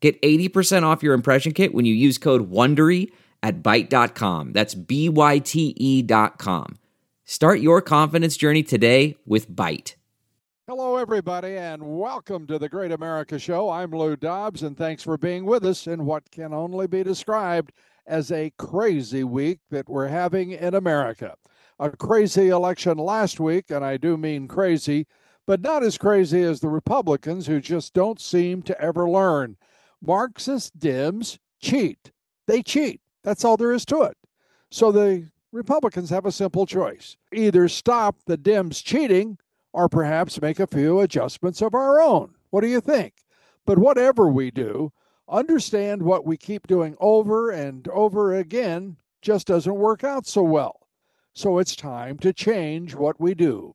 Get 80% off your impression kit when you use code WONDERY at Byte.com. That's B-Y-T-E dot com. Start your confidence journey today with Byte. Hello, everybody, and welcome to the Great America Show. I'm Lou Dobbs, and thanks for being with us in what can only be described as a crazy week that we're having in America. A crazy election last week, and I do mean crazy, but not as crazy as the Republicans who just don't seem to ever learn. Marxist Dems cheat. They cheat. That's all there is to it. So the Republicans have a simple choice either stop the Dems cheating or perhaps make a few adjustments of our own. What do you think? But whatever we do, understand what we keep doing over and over again just doesn't work out so well. So it's time to change what we do.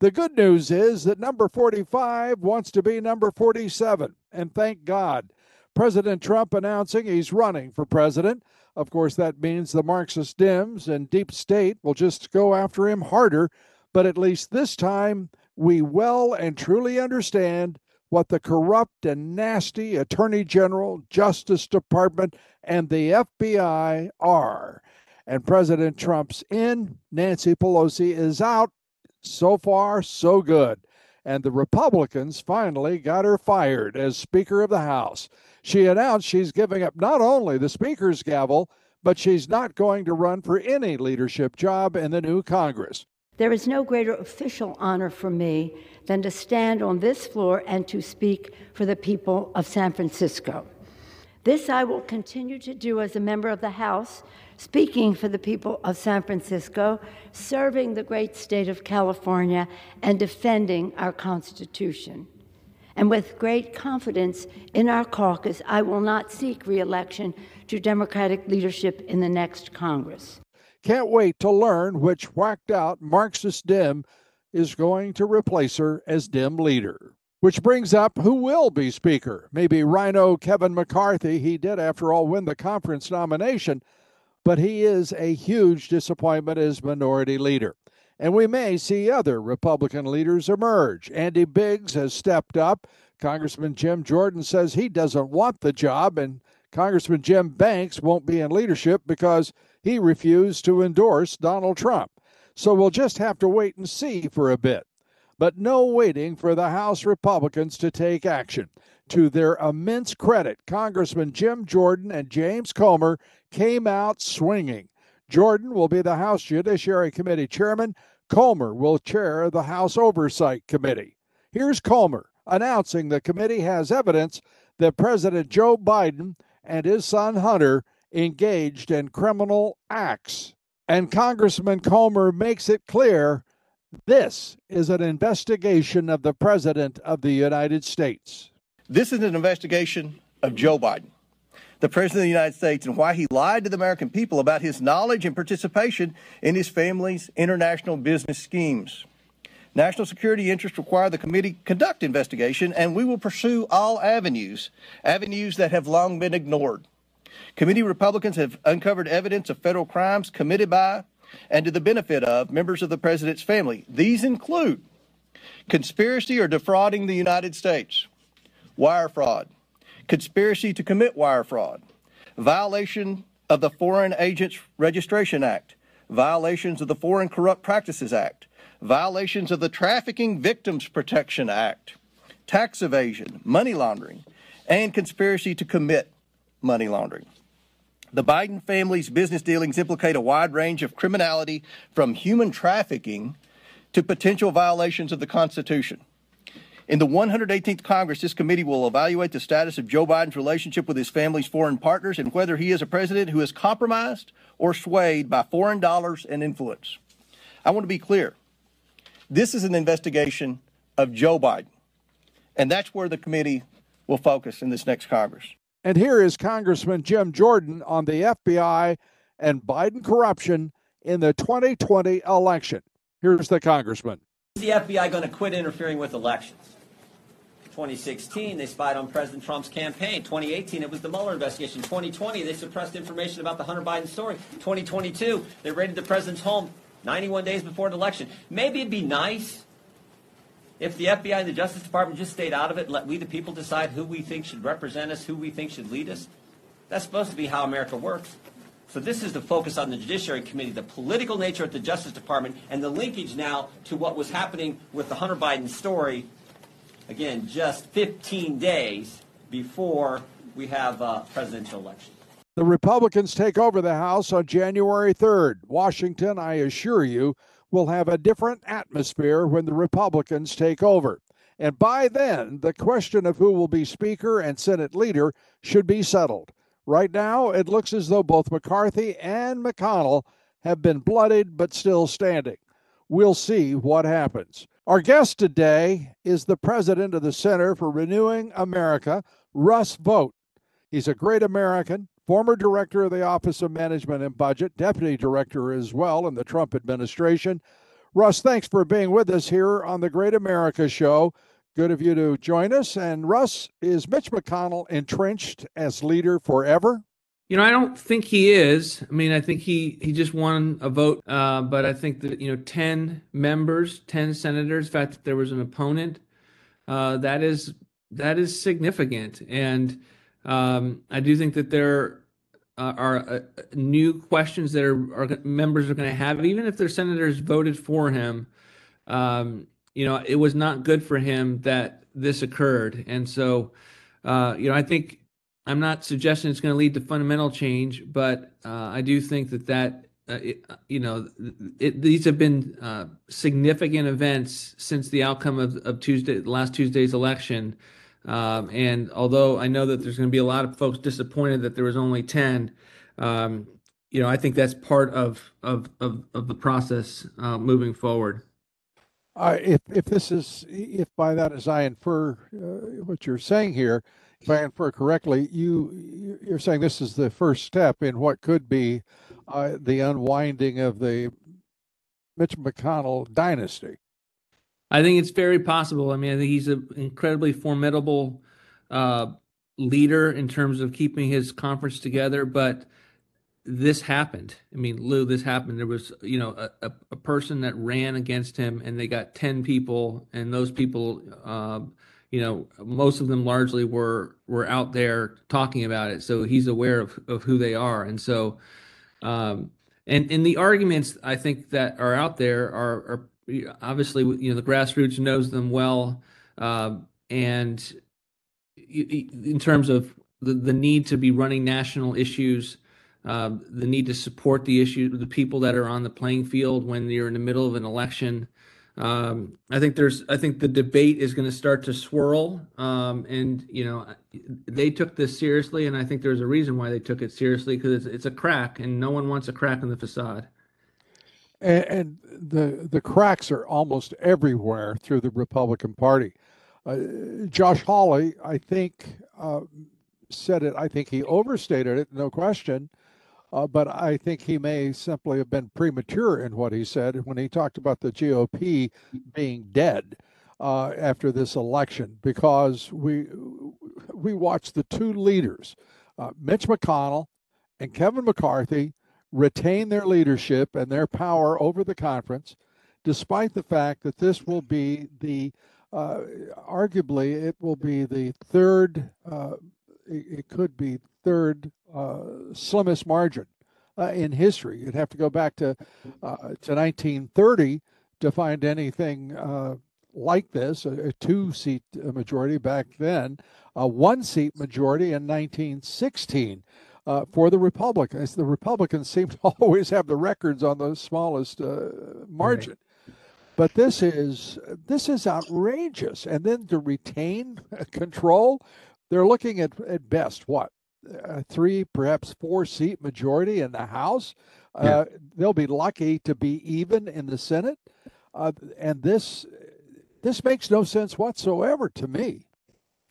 The good news is that number 45 wants to be number 47, and thank God. President Trump announcing he's running for president. Of course, that means the Marxist Dems and deep state will just go after him harder. But at least this time, we well and truly understand what the corrupt and nasty Attorney General, Justice Department, and the FBI are. And President Trump's in, Nancy Pelosi is out. So far, so good. And the Republicans finally got her fired as Speaker of the House. She announced she's giving up not only the Speaker's gavel, but she's not going to run for any leadership job in the new Congress. There is no greater official honor for me than to stand on this floor and to speak for the people of San Francisco. This I will continue to do as a member of the House, speaking for the people of San Francisco, serving the great state of California, and defending our Constitution. And with great confidence in our caucus, I will not seek reelection to Democratic leadership in the next Congress. Can't wait to learn which whacked out Marxist Dem is going to replace her as Dem leader. Which brings up who will be Speaker. Maybe RINO Kevin McCarthy. He did, after all, win the conference nomination, but he is a huge disappointment as Minority Leader. And we may see other Republican leaders emerge. Andy Biggs has stepped up. Congressman Jim Jordan says he doesn't want the job, and Congressman Jim Banks won't be in leadership because he refused to endorse Donald Trump. So we'll just have to wait and see for a bit. But no waiting for the House Republicans to take action. To their immense credit, Congressman Jim Jordan and James Comer came out swinging. Jordan will be the House Judiciary Committee chairman. Comer will chair the House Oversight Committee. Here's Comer announcing the committee has evidence that President Joe Biden and his son Hunter engaged in criminal acts. And Congressman Comer makes it clear this is an investigation of the President of the United States. This is an investigation of Joe Biden, the President of the United States, and why he lied to the American people about his knowledge and participation in his family's international business schemes. National security interests require the committee conduct investigation, and we will pursue all avenues, avenues that have long been ignored. Committee Republicans have uncovered evidence of federal crimes committed by and to the benefit of members of the president's family. These include conspiracy or defrauding the United States, wire fraud, conspiracy to commit wire fraud, violation of the Foreign Agents Registration Act, violations of the Foreign Corrupt Practices Act, violations of the Trafficking Victims Protection Act, tax evasion, money laundering, and conspiracy to commit money laundering. The Biden family's business dealings implicate a wide range of criminality from human trafficking to potential violations of the Constitution. In the 118th Congress, this committee will evaluate the status of Joe Biden's relationship with his family's foreign partners and whether he is a president who is compromised or swayed by foreign dollars and influence. I want to be clear. This is an investigation of Joe Biden, and that's where the committee will focus in this next Congress. And here is Congressman Jim Jordan on the FBI and Biden corruption in the 2020 election. Here's the congressman. Is the FBI going to quit interfering with elections? 2016, they spied on President Trump's campaign. 2018, it was the Mueller investigation. 2020, they suppressed information about the Hunter Biden story. 2022, they raided the president's home 91 days before an election. Maybe it'd be nice if the FBI and the Justice Department just stayed out of it and let we, the people, decide who we think should represent us, who we think should lead us. That's supposed to be how America works. So this is the focus on the Judiciary Committee, the political nature at the Justice Department, and the linkage now to what was happening with the Hunter Biden story. Again, just 15 days before we have a presidential election. The Republicans take over the House on January 3rd. Washington, I assure you, will have a different atmosphere when the Republicans take over. And by then, the question of who will be Speaker and Senate leader should be settled. Right now, it looks as though both McCarthy and McConnell have been blooded but still standing. We'll see what happens. Our guest today is the president of the Center for Renewing America, Russ Vought. He's a great American, former director of the Office of Management and Budget, deputy director as well in the Trump administration. Russ, thanks for being with us here on the Great America Show. Good of you to join us. And Russ, is Mitch McConnell entrenched as leader forever? You know, I don't think he is. I mean, I think he he just won a vote, uh, but I think that you know, ten members, ten senators. In fact, that there was an opponent. Uh, that is that is significant, and um, I do think that there uh, are uh, new questions that are, are members are going to have, even if their senators voted for him. Um, you know, it was not good for him that this occurred. And so, uh, you know, I think I'm not suggesting it's going to lead to fundamental change, but uh, I do think that that, uh, it, you know, it, these have been uh, significant events since the outcome of, of Tuesday, last Tuesday's election. Um, and although I know that there's going to be a lot of folks disappointed that there was only 10, um, you know, I think that's part of of of, of the process uh, moving forward. Uh, if if this is if by that as I infer uh, what you're saying here, if I infer correctly, you you're saying this is the first step in what could be uh, the unwinding of the Mitch McConnell dynasty. I think it's very possible. I mean, I think he's an incredibly formidable uh, leader in terms of keeping his conference together, but this happened. I mean, Lou, this happened. There was, you know, a, a, person that ran against him, and they got ten people, and those people, uh, you know, most of them largely were were out there talking about it. So he's aware of of who they are, and so, um, and and the arguments I think that are out there are are obviously you know the grassroots knows them well, uh, and in terms of the, the need to be running national issues um, the need to support the issue, the people that are on the playing field when you're in the middle of an election. Um, I think there's, I think the debate is going to start to swirl, um, and you know, they took this seriously, and I think there's a reason why they took it seriously because it's, it's a crack, and no one wants a crack in the facade. And, and the the cracks are almost everywhere through the Republican Party. Uh, Josh Hawley, I think, uh, said it. I think he overstated it, no question. Uh, but I think he may simply have been premature in what he said when he talked about the GOP being dead uh, after this election, because we we watched the two leaders, uh, Mitch McConnell and Kevin McCarthy, retain their leadership and their power over the conference, despite the fact that this will be the uh, arguably it will be the third uh, it, it could be third uh, slimmest margin uh, in history. You'd have to go back to uh, to 1930 to find anything uh, like this. A, a two-seat majority back then, a one-seat majority in 1916. Uh, for the Republicans, the Republicans seem to always have the records on the smallest uh, margin. Right. But this is this is outrageous, and then to retain control they're looking at at best what a three, perhaps four seat majority in the House. Yeah. Uh, they'll be lucky to be even in the Senate, uh, and this this makes no sense whatsoever to me.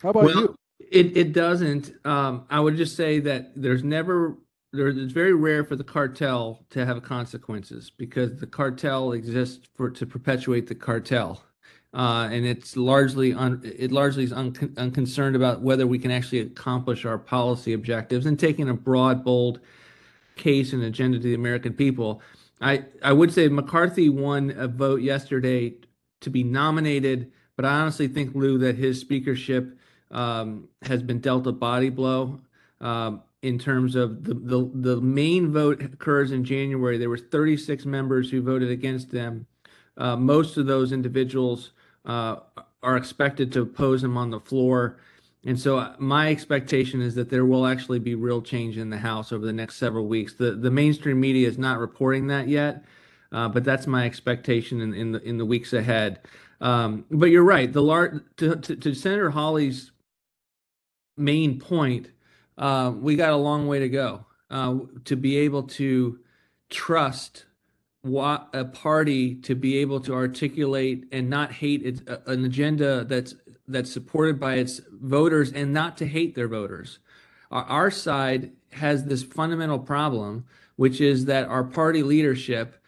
How about well, you? It it doesn't. Um, I would just say that there's never there, it's very rare for the cartel to have consequences because the cartel exists for to perpetuate the cartel, uh, and it's largely un, it largely is un, unconcerned about whether we can actually accomplish our policy objectives and taking a broad, bold case and agenda to the American people. I I would say McCarthy won a vote yesterday to be nominated, but I honestly think Lou that his speakership um, has been dealt a body blow. Um, in terms of the, the the main vote occurs in January. There were 36 members who voted against them. Uh, most of those individuals uh, are expected to oppose him on the floor. And so uh, my expectation is that there will actually be real change in the House over the next several weeks. The the mainstream media is not reporting that yet, uh, but that's my expectation in, in the in the weeks ahead. Um, but you're right. The lar- to, to, to Senator Hawley's main point, uh, we got a long way to go uh, to be able to trust a party to be able to articulate and not hate it, uh, an agenda that's that's supported by its voters and not to hate their voters. Our, our side has this fundamental problem, which is that our party leadership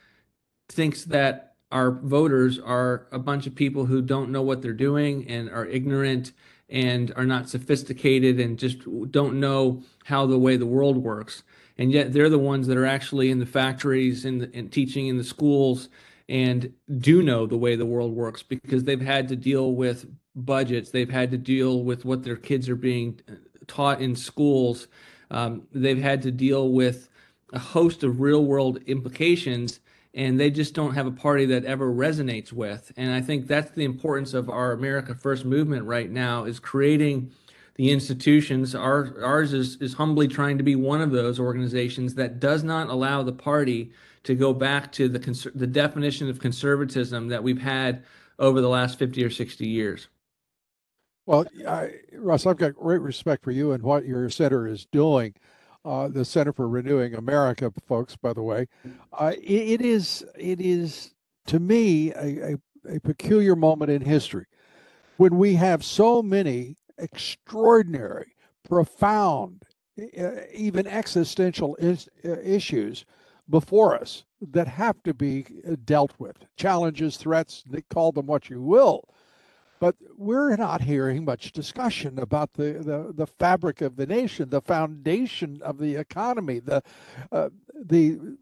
thinks that our voters are a bunch of people who don't know what they're doing and are ignorant and are not sophisticated and just don't know how the way the world works. And yet they're the ones that are actually in the factories and, and teaching in the schools and do know the way the world works because they've had to deal with budgets. They've had to deal with what their kids are being taught in schools. Um, they've had to deal with a host of real world implications and they just don't have a party that ever resonates with. And I think that's the importance of our America First movement right now is creating the institutions. Our, ours is, is humbly trying to be one of those organizations that does not allow the party to go back to the, the definition of conservatism that we've had over the last 50 or 60 years. Well, I, Russ, I've got great respect for you and what your center is doing uh, the Center for Renewing America, folks. By the way, uh, it, it is it is to me a, a, a peculiar moment in history when we have so many extraordinary, profound, even existential is, uh, issues before us that have to be uh, dealt with. Challenges, threats, call them what you will. But we're not hearing much discussion about the, the, the fabric of the nation, the foundation of the economy, the, uh, the,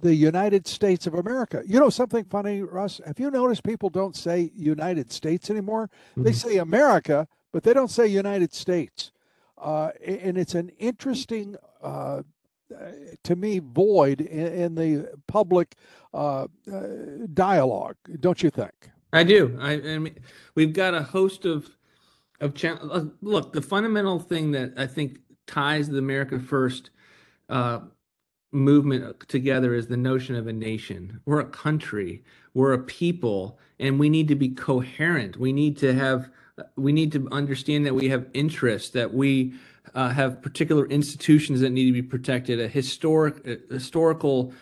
the United States of America. You know something funny, Russ? Have you noticed people don't say United States anymore? Mm-hmm. They say America, but they don't say United States. Uh, and it's an interesting, uh, to me, void in, in the public uh, uh dialogue, don't you think? I do. I, I mean, we've got a host of of cha- uh, look. The fundamental thing that I think ties the America First uh, movement together is the notion of a nation. We're a country. We're a people, and we need to be coherent. We need to have. We need to understand that we have interests. That we uh, have particular institutions that need to be protected. A historic, a historical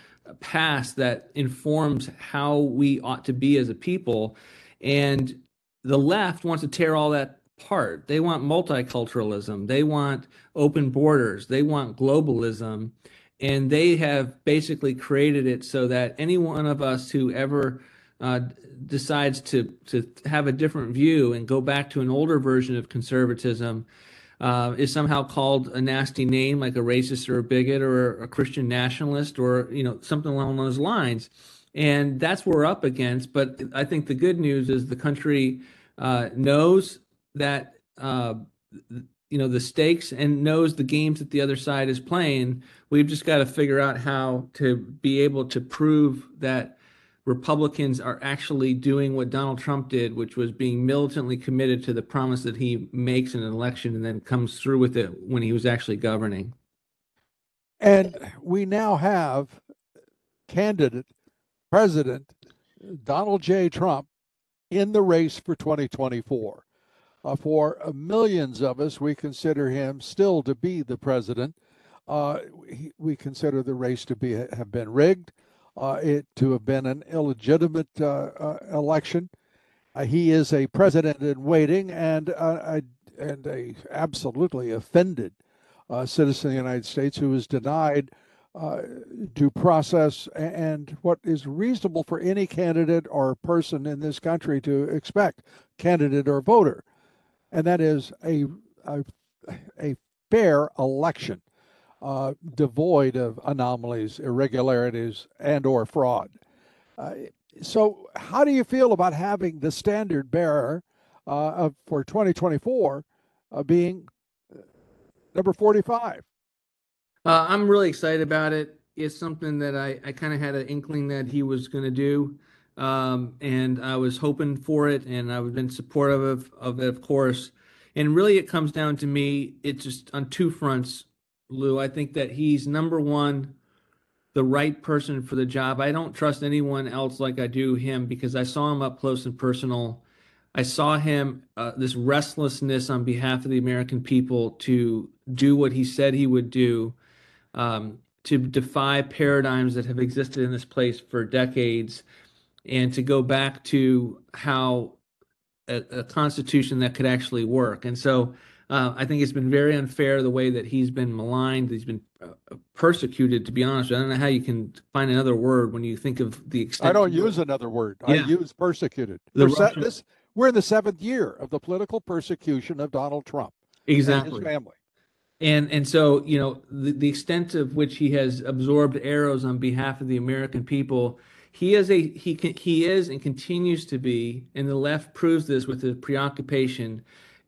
past that informs how we ought to be as a people. And the left wants to tear all that apart. They want multiculturalism, they want open borders, they want globalism. And they have basically created it so that any one of us who ever uh, decides to to have a different view and go back to an older version of conservatism uh, is somehow called a nasty name like a racist or a bigot or a Christian nationalist or you know something along those lines. And that's what we're up against. But I think the good news is the country uh, knows that uh, you know the stakes and knows the games that the other side is playing. We've just got to figure out how to be able to prove that Republicans are actually doing what Donald Trump did, which was being militantly committed to the promise that he makes in an election and then comes through with it when he was actually governing. And we now have candidate President Donald J. Trump in the race for 2024. Uh, for millions of us, we consider him still to be the president. Uh, he, we consider the race to be have been rigged uh, it to have been an illegitimate uh, uh, election. Uh, he is a president in waiting, and I, and a absolutely offended citizen of the United States who was denied due process and what is reasonable for any candidate or person in this country to expect, candidate or voter, and that is a a, a fair election, uh, devoid of anomalies, irregularities, and or fraud. Uh, so, how do you feel about having the standard bearer uh, of, for 2024 uh, being uh, number 45? Uh, I'm really excited about it. It's something that I, I kind of had an inkling that he was going to do. Um, and I was hoping for it, and I've been supportive of, of it, of course. And really, it comes down to me, it's just on two fronts, Lou. I think that he's number one, the right person for the job. I don't trust anyone else like I do him because I saw him up close and personal. I saw him, uh, this restlessness on behalf of the American people to do what he said he would do, um, to defy paradigms that have existed in this place for decades, and to go back to how a, a constitution that could actually work. And so uh, I think it's been very unfair the way that he's been maligned. He's been uh, persecuted, to be honest. I don't know how you can find another word when you think of the extent. I don't use another word. Yeah. I use persecuted. Russian... this, we're in the seventh year of the political persecution of Donald Trump. Exactly. his family. And and so you know the, the extent of which he has absorbed arrows on behalf of the American people he is a he can, he is and continues to be, and the left proves this with his preoccupation,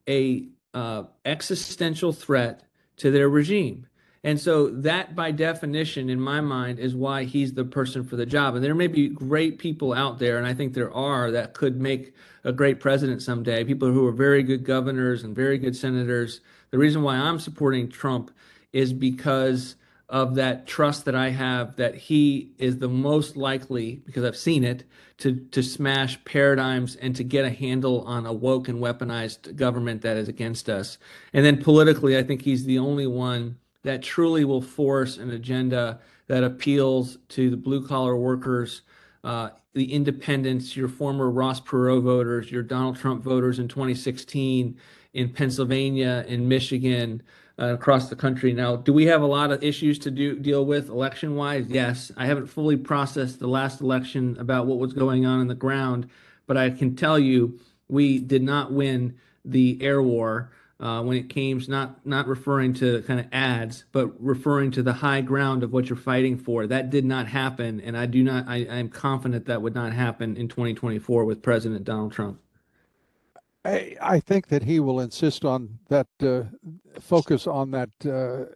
a uh, existential threat to their regime. And so that, by definition, in my mind, is why he's the person for the job. And there may be great people out there, and I think there are, that could make a great president someday. People who are very good governors and very good senators. The reason why I'm supporting Trump is because of that trust that I have that he is the most likely, because I've seen it, to to smash paradigms and to get a handle on a woke and weaponized government that is against us. And then politically, I think he's the only one that truly will force an agenda that appeals to the blue collar workers, uh, the independents, your former Ross Perot voters, your Donald Trump voters in 2016 in Pennsylvania, in Michigan uh, across the country. Now, do we have a lot of issues to do deal with election wise? Yes. I haven't fully processed the last election about what was going on in the ground, but I can tell you we did not win the air war. Uh, when it came not not referring to kind of ads, but referring to the high ground of what you're fighting for. That did not happen, and I do not. I, I am confident that would not happen in 2024 with President Donald Trump. I, I think that he will insist on that uh, focus on that uh,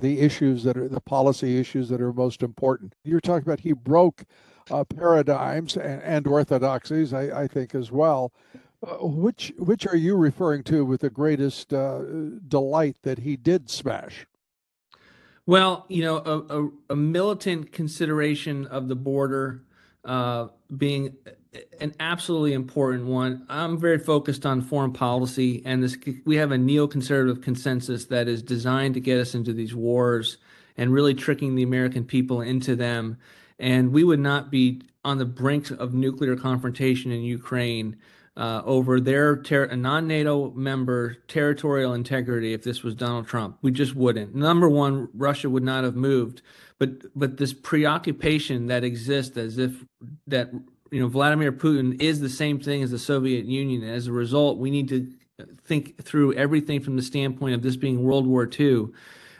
the issues that are the policy issues that are most important. You're talking about he broke uh, paradigms and, and orthodoxies, I, I, think as well. Uh, which which are you referring to with the greatest uh, delight that he did smash? Well, you know, a, a, a militant consideration of the border uh, being an absolutely important one. I'm very focused on foreign policy, and this we have a neoconservative consensus that is designed to get us into these wars and really tricking the American people into them. And we would not be on the brink of nuclear confrontation in Ukraine uh, over their ter- non-NATO member territorial integrity if this was Donald Trump. We just wouldn't. Number one, Russia would not have moved. But but this preoccupation that exists as if that you know Vladimir Putin is the same thing as the Soviet Union. And as a result, we need to think through everything from the standpoint of this being World War II.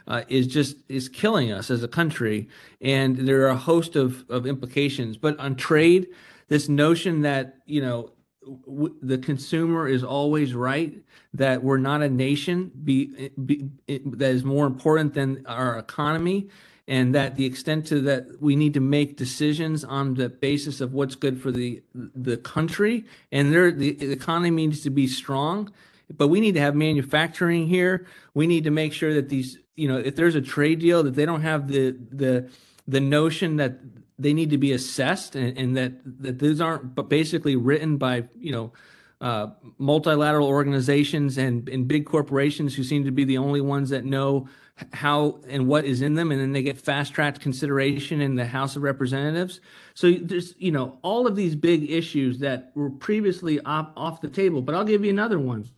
Uh, is just is killing us as a country, and there are a host of of implications. But on trade, this notion that you know w- the consumer is always right, that we're not a nation be, be, that is more important than our economy and that the extent to that we need to make decisions on the basis of what's good for the the country. And there the, the economy needs to be strong but we need to have manufacturing here. We need to make sure that these you know if there's a trade deal that they don't have the the the notion that they need to be assessed and, and that that these aren't basically written by you know uh, multilateral organizations and, and big corporations who seem to be the only ones that know how and what is in them, and then they get fast tracked consideration in the House of Representatives. So there's, you know, all of these big issues that were previously off, off the table. But I'll give you another one.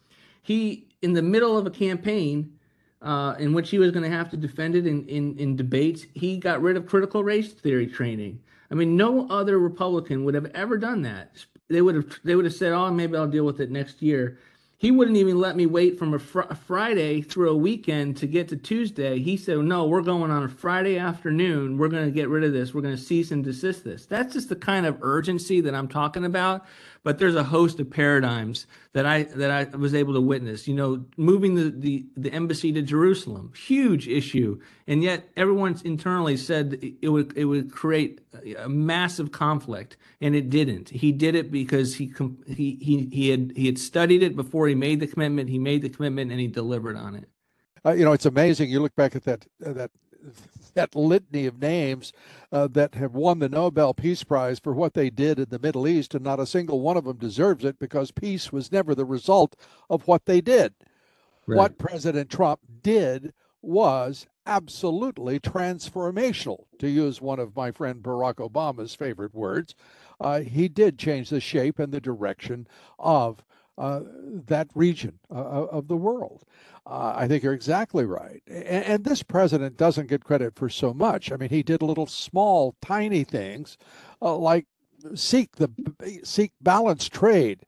he in the middle of a campaign uh, in which he was going to have to defend it in, in, in debates, he got rid of critical race theory training. I mean, no other Republican would have ever done that. They would have they would have said, "Oh, maybe I'll deal with it next year." He wouldn't even let me wait from a, fr- a Friday through a weekend to get to Tuesday. He said, "No, we're going on a Friday afternoon. We're going to get rid of this. We're going to cease and desist this." That's just the kind of urgency that I'm talking about but there's a host of paradigms that I that I was able to witness. You know, moving the the, the embassy to Jerusalem, huge issue, and yet everyone internally said it would it would create a massive conflict, and it didn't. He did it because he he he he had he had studied it before he made the commitment. He made the commitment, and he delivered on it. Uh, you know, it's amazing. You look back at that uh, that that litany of names uh, that have won the Nobel Peace Prize for what they did in the Middle East, and not a single one of them deserves it because peace was never the result of what they did. Right. What President Trump did was absolutely transformational, to use one of my friend Barack Obama's favorite words. Uh, he did change the shape and the direction of uh, that region uh, of the world. Uh, I think you're exactly right. And, and, this president doesn't get credit for so much. I mean, he did little small, tiny things uh, like seek the seek balanced trade.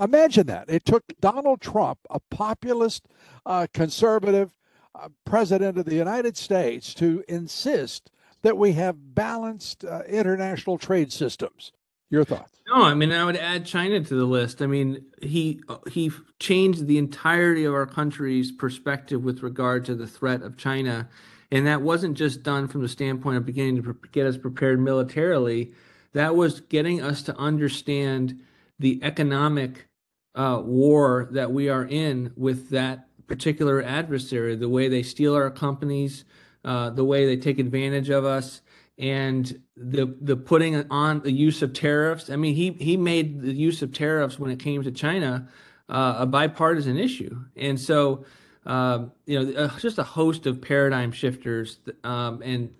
Imagine that. It took Donald Trump, a populist, uh, conservative uh, president of the United States, to insist that we have balanced uh, international trade systems. Your thoughts? No, I mean I would add China to the list. I mean he he changed the entirety of our country's perspective with regard to the threat of China, and that wasn't just done from the standpoint of beginning to get us prepared militarily. That was getting us to understand the economic uh, war that we are in with that particular adversary, the way they steal our companies, uh, the way they take advantage of us and the the putting on the use of tariffs. I mean, he he made the use of tariffs when it came to China uh, a bipartisan issue, and so uh, you know uh, just a host of paradigm shifters, um, and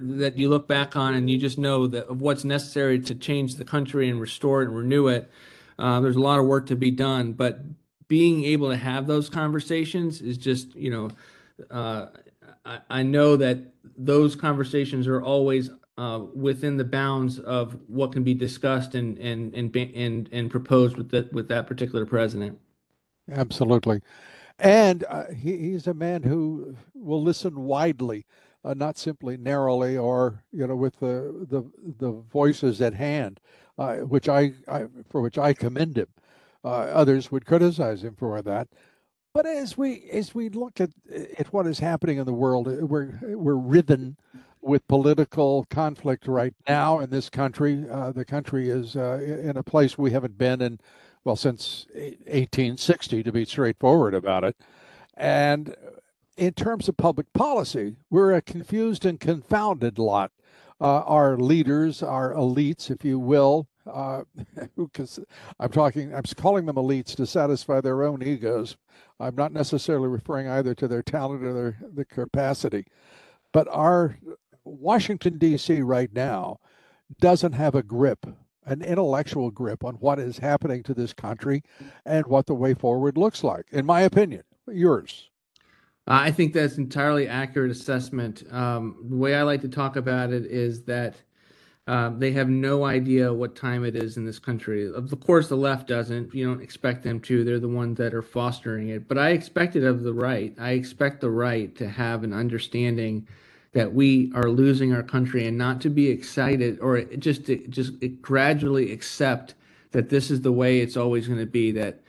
that you look back on and you just know that of what's necessary to change the country and restore it and renew it. Uh, there's a lot of work to be done, but being able to have those conversations is just you know. Uh, I, I know that those conversations are always uh, within the bounds of what can be discussed and and and and, and proposed with that with that particular president. Absolutely, and uh, he, he's a man who will listen widely, uh, not simply narrowly or you know with the the the voices at hand, uh, which I, I for which I commend him. Uh, others would criticize him for that. But as we as we look at at what is happening in the world, uh, we're we're riven with political conflict right now in this country. Uh, the country is uh, in a place we haven't been in, well, since 1860, to be straightforward about it. And in terms of public policy, we're a confused and confounded lot. Uh, our leaders, our elites, if you will, uh, I'm talking, I'm calling them elites to satisfy their own egos. I'm not necessarily referring either to their talent or their the capacity, but our Washington D.C. right now doesn't have a grip, an intellectual grip on what is happening to this country and what the way forward looks like. In my opinion, yours. I think that's entirely accurate assessment. Um, the way I like to talk about it is that um, they have no idea what time it is in this country. Of course, the left doesn't. You don't expect them to. They're the ones that are fostering it. But I expect it of the right. I expect the right to have an understanding that we are losing our country and not to be excited or just to, just gradually accept that this is the way it's always going to be. That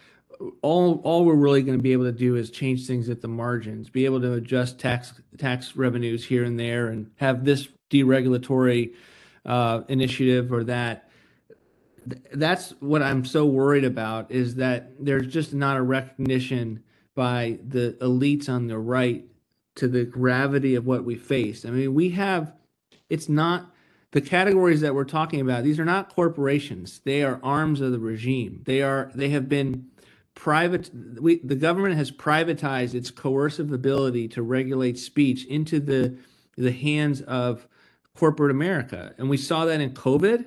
all all we're really going to be able to do is change things at the margins, be able to adjust tax tax revenues here and there, and have this deregulatory uh, initiative or that that's what i'm so worried about is that there's just not a recognition by the elites on the right to the gravity of what we face. I mean we have it's not the categories that we're talking about these are not corporations. They are arms of the regime. They are they have been private we the government has privatized its coercive ability to regulate speech into the the hands of corporate America. And we saw that in COVID,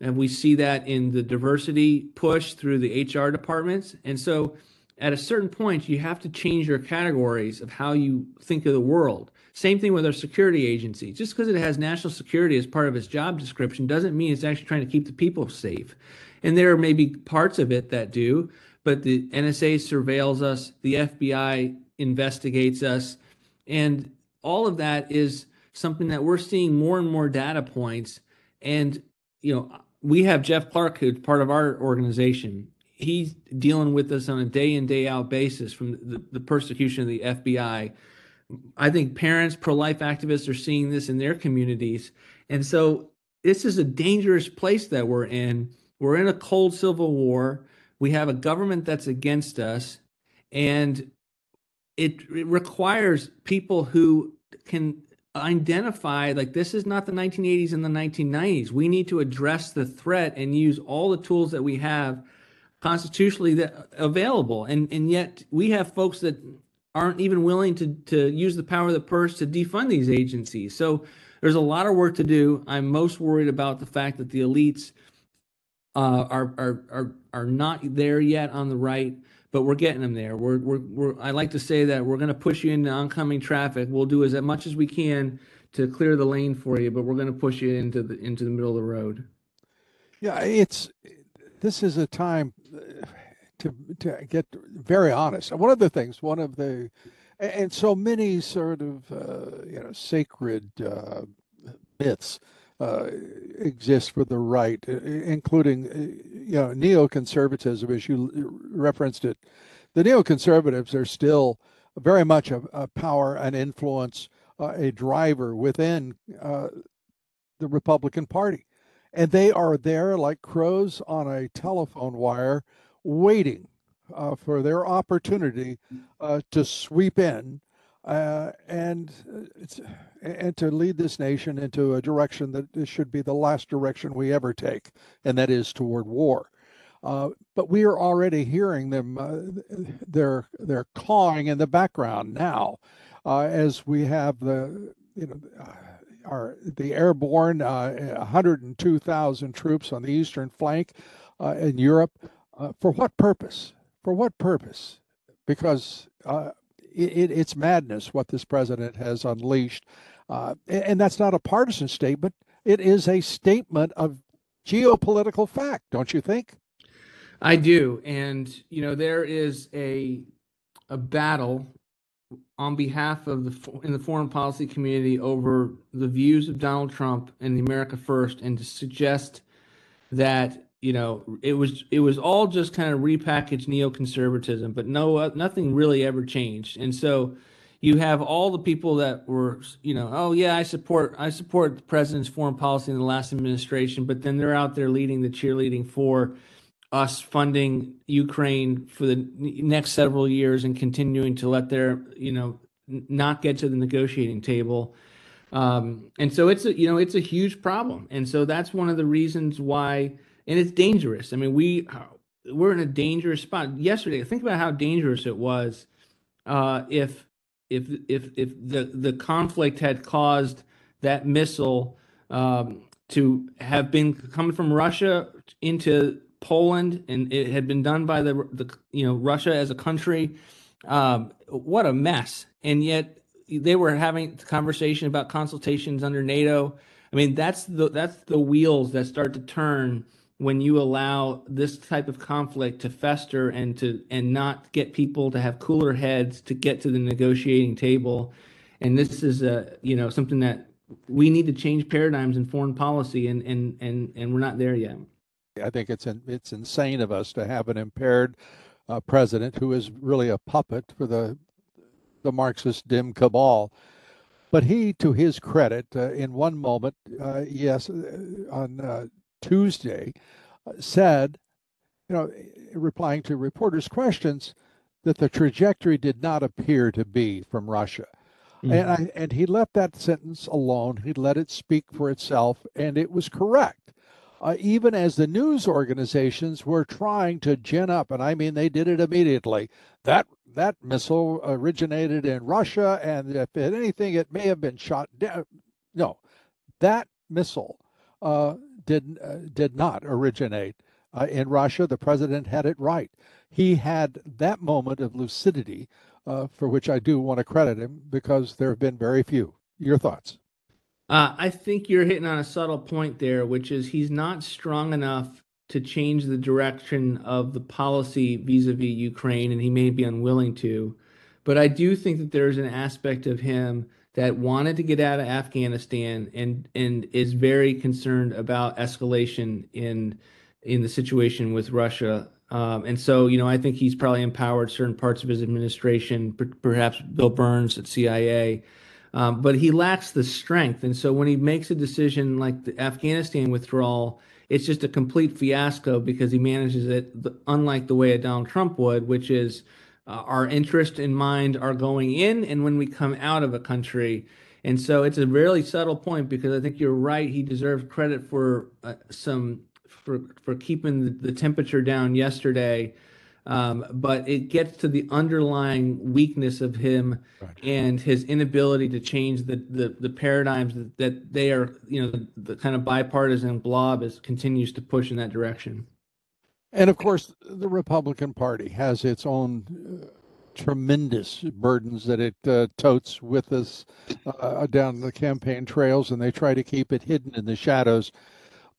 and we see that in the diversity push through the HR departments. And so at a certain point, you have to change your categories of how you think of the world. Same thing with our security agency. Just because it has national security as part of its job description doesn't mean it's actually trying to keep the people safe. And there may be parts of it that do, but the NSA surveils us, the FBI investigates us, and all of that is something that we're seeing more and more data points. And, you know, we have Jeff Clark, who's part of our organization. He's dealing with us on a day in, day out basis from the, the persecution of the FBI. I think parents, pro life activists are seeing this in their communities. And so this is a dangerous place that we're in. We're in a cold civil war. We have a government that's against us. And it, it requires people who can identify like this is not the 1980s and the 1990s. We need to address the threat and use all the tools that we have constitutionally that available. And and yet we have folks that aren't even willing to to use the power of the purse to defund these agencies. So there's a lot of work to do. I'm most worried about the fact that the elites uh, are are are are not there yet on the right but we're getting them there. We're, we're, we're I like to say that we're going to push you into oncoming traffic. We'll do as much as we can to clear the lane for you, but we're going to push you into the into the middle of the road. Yeah, it's this is a time to to get very honest. One of the things, one of the, and so many sort of uh, you know sacred uh, myths uh, exist for the right, uh, including uh, you know neoconservatism, as you referenced it. The neoconservatives are still very much a, a power, an influence, uh, a driver within uh, the Republican Party, and they are there like crows on a telephone wire, waiting for their opportunity to sweep in uh, and uh, and to lead this nation into a direction that should be the last direction we ever take, and that is toward war. Uh, but we are already hearing them; uh, they're they're clawing in the background now, uh, as we have the you know uh, our the airborne 102,000 troops on the eastern flank in Europe. for what purpose? For what purpose? Because it, it's madness what this president has unleashed. Uh, and that's not a partisan statement. It is a statement of geopolitical fact, don't you think? I do. And, you know, there is a, a battle on behalf of the in the foreign policy community over the views of Donald Trump and the America First, and to suggest that you know it was it was all just kind of repackaged neoconservatism but no uh, nothing really ever changed. And so you have all the people that were you know oh yeah i support i support the president's foreign policy in the last administration but then they're out there leading the cheerleading for us funding ukraine for the next several years and continuing to let their you know not get to the negotiating table. Um, and so it's a you know it's a huge problem. And so that's one of the reasons why and it's dangerous. I mean, we we're in a dangerous spot. Yesterday, think about how dangerous it was uh, if if if if the the conflict had caused that missile um, to have been coming from Russia into Poland, and it had been done by the the you know Russia as a country. Um, what a mess! And yet they were having conversation about consultations under NATO. I mean, that's the that's the wheels that start to turn when you allow this type of conflict to fester and to and not get people to have cooler heads to get to the negotiating table. And this is a you know something that we need to change paradigms in foreign policy and and and and we're not there yet. I think it's it's insane of us to have an impaired uh, president who is really a puppet for the the marxist dem cabal. But he to his credit uh, in one moment uh, yes uh, on uh, Tuesday uh, said, you know, replying to reporters' questions, that the trajectory did not appear to be from Russia. Mm-hmm. And I, and he left that sentence alone. He let it speak for itself, and it was correct. Uh, even as the news organizations were trying to gin up, and I mean they did it immediately. That that missile originated in Russia, and if anything, it may have been shot down. No, that missile uh, did uh, did not originate uh, in Russia. The president had it right. He had that moment of lucidity, uh, for which I do want to credit him because there have been very few. Your thoughts? Uh, I think you're hitting on a subtle point there, which is he's not strong enough to change the direction of the policy vis-a-vis Ukraine, and he may be unwilling to. But I do think that there's an aspect of him that wanted to get out of Afghanistan and and is very concerned about escalation in in the situation with Russia. Um, and so, you know, I think he's probably empowered certain parts of his administration, perhaps Bill Burns at CIA, um, but he lacks the strength. And so, when he makes a decision like the Afghanistan withdrawal, it's just a complete fiasco because he manages it unlike the way a Donald Trump would, which is uh, our interest in mind are going in and when we come out of a country. And so it's a really subtle point because I think you're right. He deserves credit for uh, some for for keeping the, temperature down yesterday. Um, but it gets to the underlying weakness of him right. and his inability to change the, the, the paradigms that, that, they are, you know, the, the kind of bipartisan blob is continues to push in that direction. And of course, the Republican Party has its own uh, tremendous burdens that it uh, totes with us uh, down the campaign trails, and they try to keep it hidden in the shadows.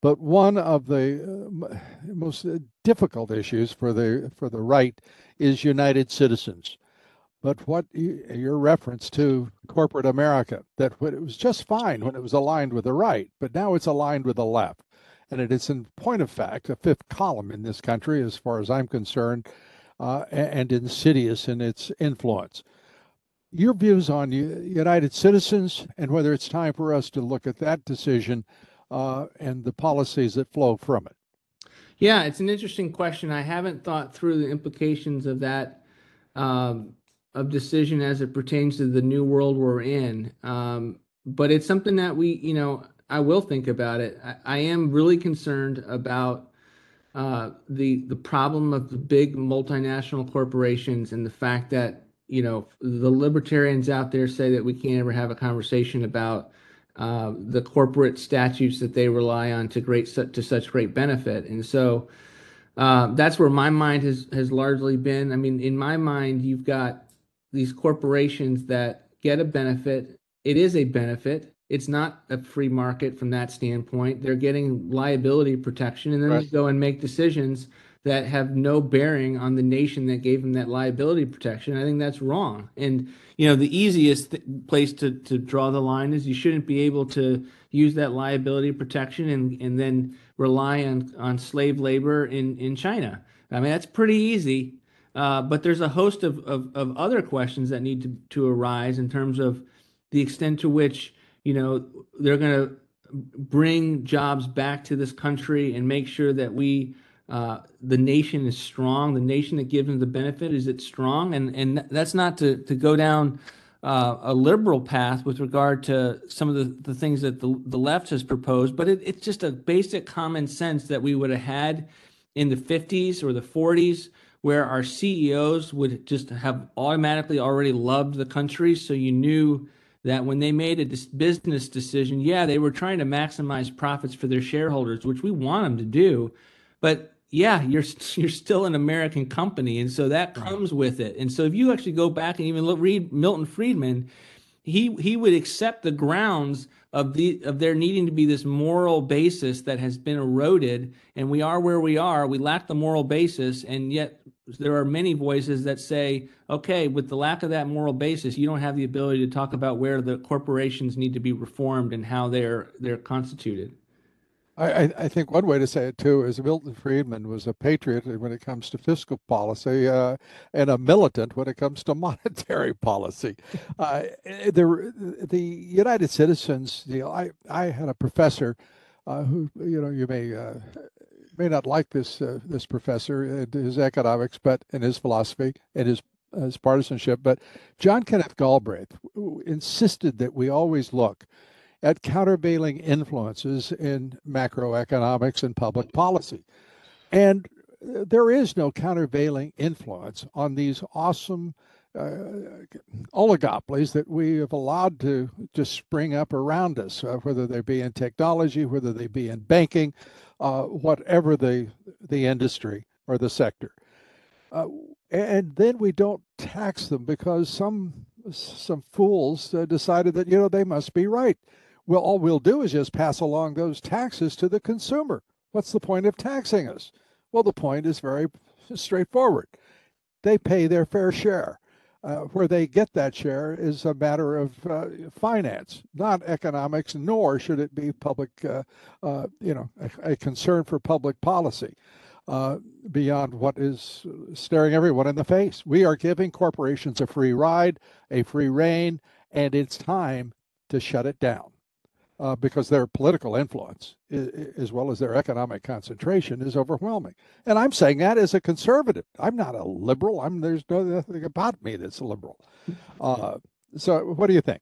But one of the uh, most difficult issues for the for the right is United Citizens. But what your reference to corporate America, that it was just fine when it was aligned with the right, but now it's aligned with the left and it is in point of fact a fifth column in this country, as far as I'm concerned, uh, and insidious in its influence. Your views on United Citizens and whether it's time for us to look at that decision uh, and the policies that flow from it. Yeah, it's an interesting question. I haven't thought through the implications of that um, of decision as it pertains to the new world we're in. Um, but it's something that we, you know, I will think about it. I, I am really concerned about uh, the the problem of the big multinational corporations and the fact that you know the libertarians out there say that we can't ever have a conversation about uh, the corporate statutes that they rely on to great to such great benefit, and so uh, that's where my mind has has largely been. I mean, in my mind, you've got these corporations that get a benefit. It is a benefit it's not a free market from that standpoint. They're getting liability protection, and then right. they go and make decisions that have no bearing on the nation that gave them that liability protection. I think that's wrong. And you know, the easiest th- place to to draw the line is you shouldn't be able to use that liability protection and and then rely on on slave labor in in China. I mean, that's pretty easy. Uh, but there's a host of, of, of other questions that need to, to arise in terms of the extent to which you know, they're going to bring jobs back to this country and make sure that we, uh, the nation is strong. The nation that gives them the benefit is it strong, and and that's not to to go down uh, a liberal path with regard to some of the, the things that the, the left has proposed, but it, it's just a basic common sense that we would have had in the 50s or the 40s, where our CEOs would just have automatically already loved the country. So you knew that when they made a business decision, yeah, they were trying to maximize profits for their shareholders, which we want them to do. But yeah, you're you're still an American company, and so that comes with it. And so if you actually go back and even look, read Milton Friedman, he he would accept the grounds of the of there needing to be this moral basis that has been eroded, and we are where we are. We lack the moral basis, and yet there are many voices that say, okay, with the lack of that moral basis, you don't have the ability to talk about where the corporations need to be reformed and how they're they're constituted. I, I think one way to say it too is Milton Friedman was a patriot when it comes to fiscal policy uh, and a militant when it comes to monetary policy. Uh, the the United Citizens deal. I I had a professor uh, who you know you may uh, may not like this uh, this professor and his economics, but in his philosophy and his his partisanship. But John Kenneth Galbraith insisted that we always look at countervailing influences in macroeconomics and public policy, and uh, there is no countervailing influence on these awesome uh, oligopolies that we have allowed to just spring up around us, uh, whether they be in technology, whether they be in banking, uh, whatever the the industry or the sector. Uh, and then we don't tax them because some some fools uh, decided that you know they must be right. Well, all we'll do is just pass along those taxes to the consumer. What's the point of taxing us? Well, the point is very straightforward. They pay their fair share. Uh, where they get that share is a matter of uh, finance, not economics, nor should it be public, uh, uh you know, a, a, concern for public policy uh, beyond what is staring everyone in the face. We are giving corporations a free ride, a free rein, and it's time to shut it down uh, because their political influence, as well as their economic concentration, is overwhelming. And I'm saying that as a conservative. I'm not a liberal. I'm there's nothing about me that's liberal. Uh, so, what do you think?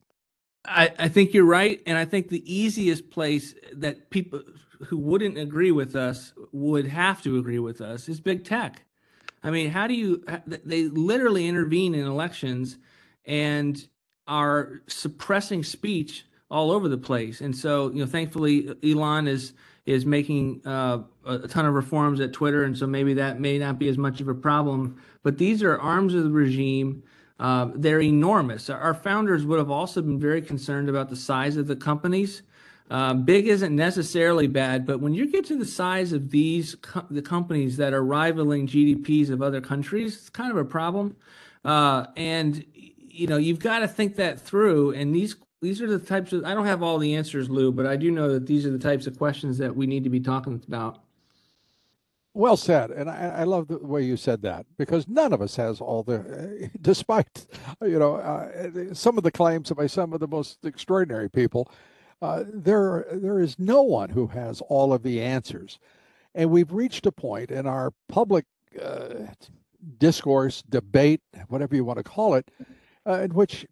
I, I think you're right, and I think the easiest place that people who wouldn't agree with us would have to agree with us is big tech. I mean, how do you? They literally intervene in elections and are suppressing speech all over the place. And so, you know, thankfully, Elon is is making uh, a ton of reforms at Twitter, and so maybe that may not be as much of a problem. But these are arms of the regime. Uh, they're enormous. Our founders would have also been very concerned about the size of the companies. Uh, big isn't necessarily bad, but when you get to the size of these co- the companies that are rivaling GDPs of other countries, it's kind of a problem. Uh, and you know you've got to think that through. And these these are the types of I don't have all the answers, Lou, but I do know that these are the types of questions that we need to be talking about. Well said, and I, I love the way you said that because none of us has all the, despite you know uh, some of the claims by some of the most extraordinary people, uh, there there is no one who has all of the answers, and we've reached a point in our public uh, discourse, debate, whatever you want to call it, uh, in which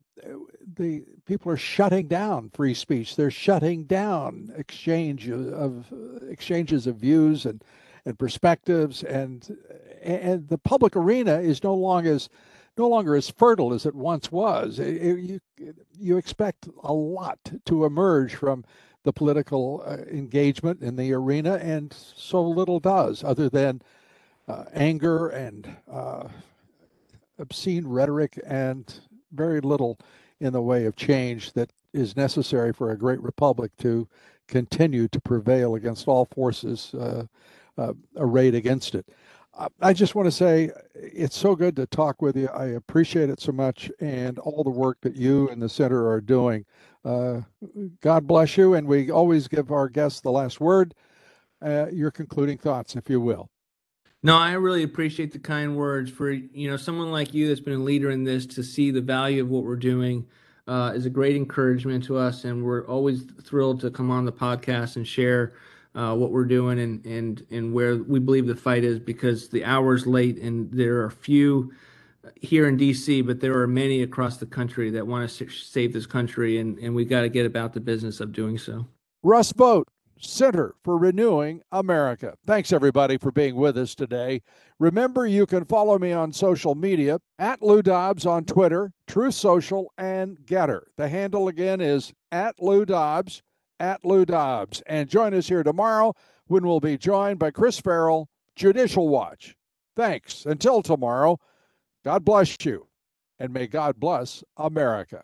the people are shutting down free speech. They're shutting down exchange of exchanges of views and and perspectives, and and the public arena is no longer as no longer as fertile as it once was. It, you you expect a lot to emerge from the political uh, engagement in the arena, and so little does, other than uh, anger and uh, obscene rhetoric and very little in the way of change that is necessary for a great republic to continue to prevail against all forces uh, uh, arrayed against it. I just want to say it's so good to talk with you. I appreciate it so much and all the work that you and the center are doing. Uh, God bless you. And we always give our guests the last word. Uh, your concluding thoughts, if you will. No, I really appreciate the kind words for you know someone like you that's been a leader in this to see the value of what we're doing uh, is a great encouragement to us, and we're always thrilled to come on the podcast and share uh, what we're doing and and and where we believe the fight is because the hour is late and there are few here in DC, but there are many across the country that want to save this country, and and we got to get about the business of doing so. Russ Vought, Center for Renewing America. Thanks, everybody, for being with us today. Remember, you can follow me on social media at Lou Dobbs on Twitter, Truth Social, and Gettr. The handle again is at Lou Dobbs, at Lou Dobbs. And join us here tomorrow when we'll be joined by Chris Farrell, Judicial Watch. Thanks. Until tomorrow, God bless you, and may God bless America.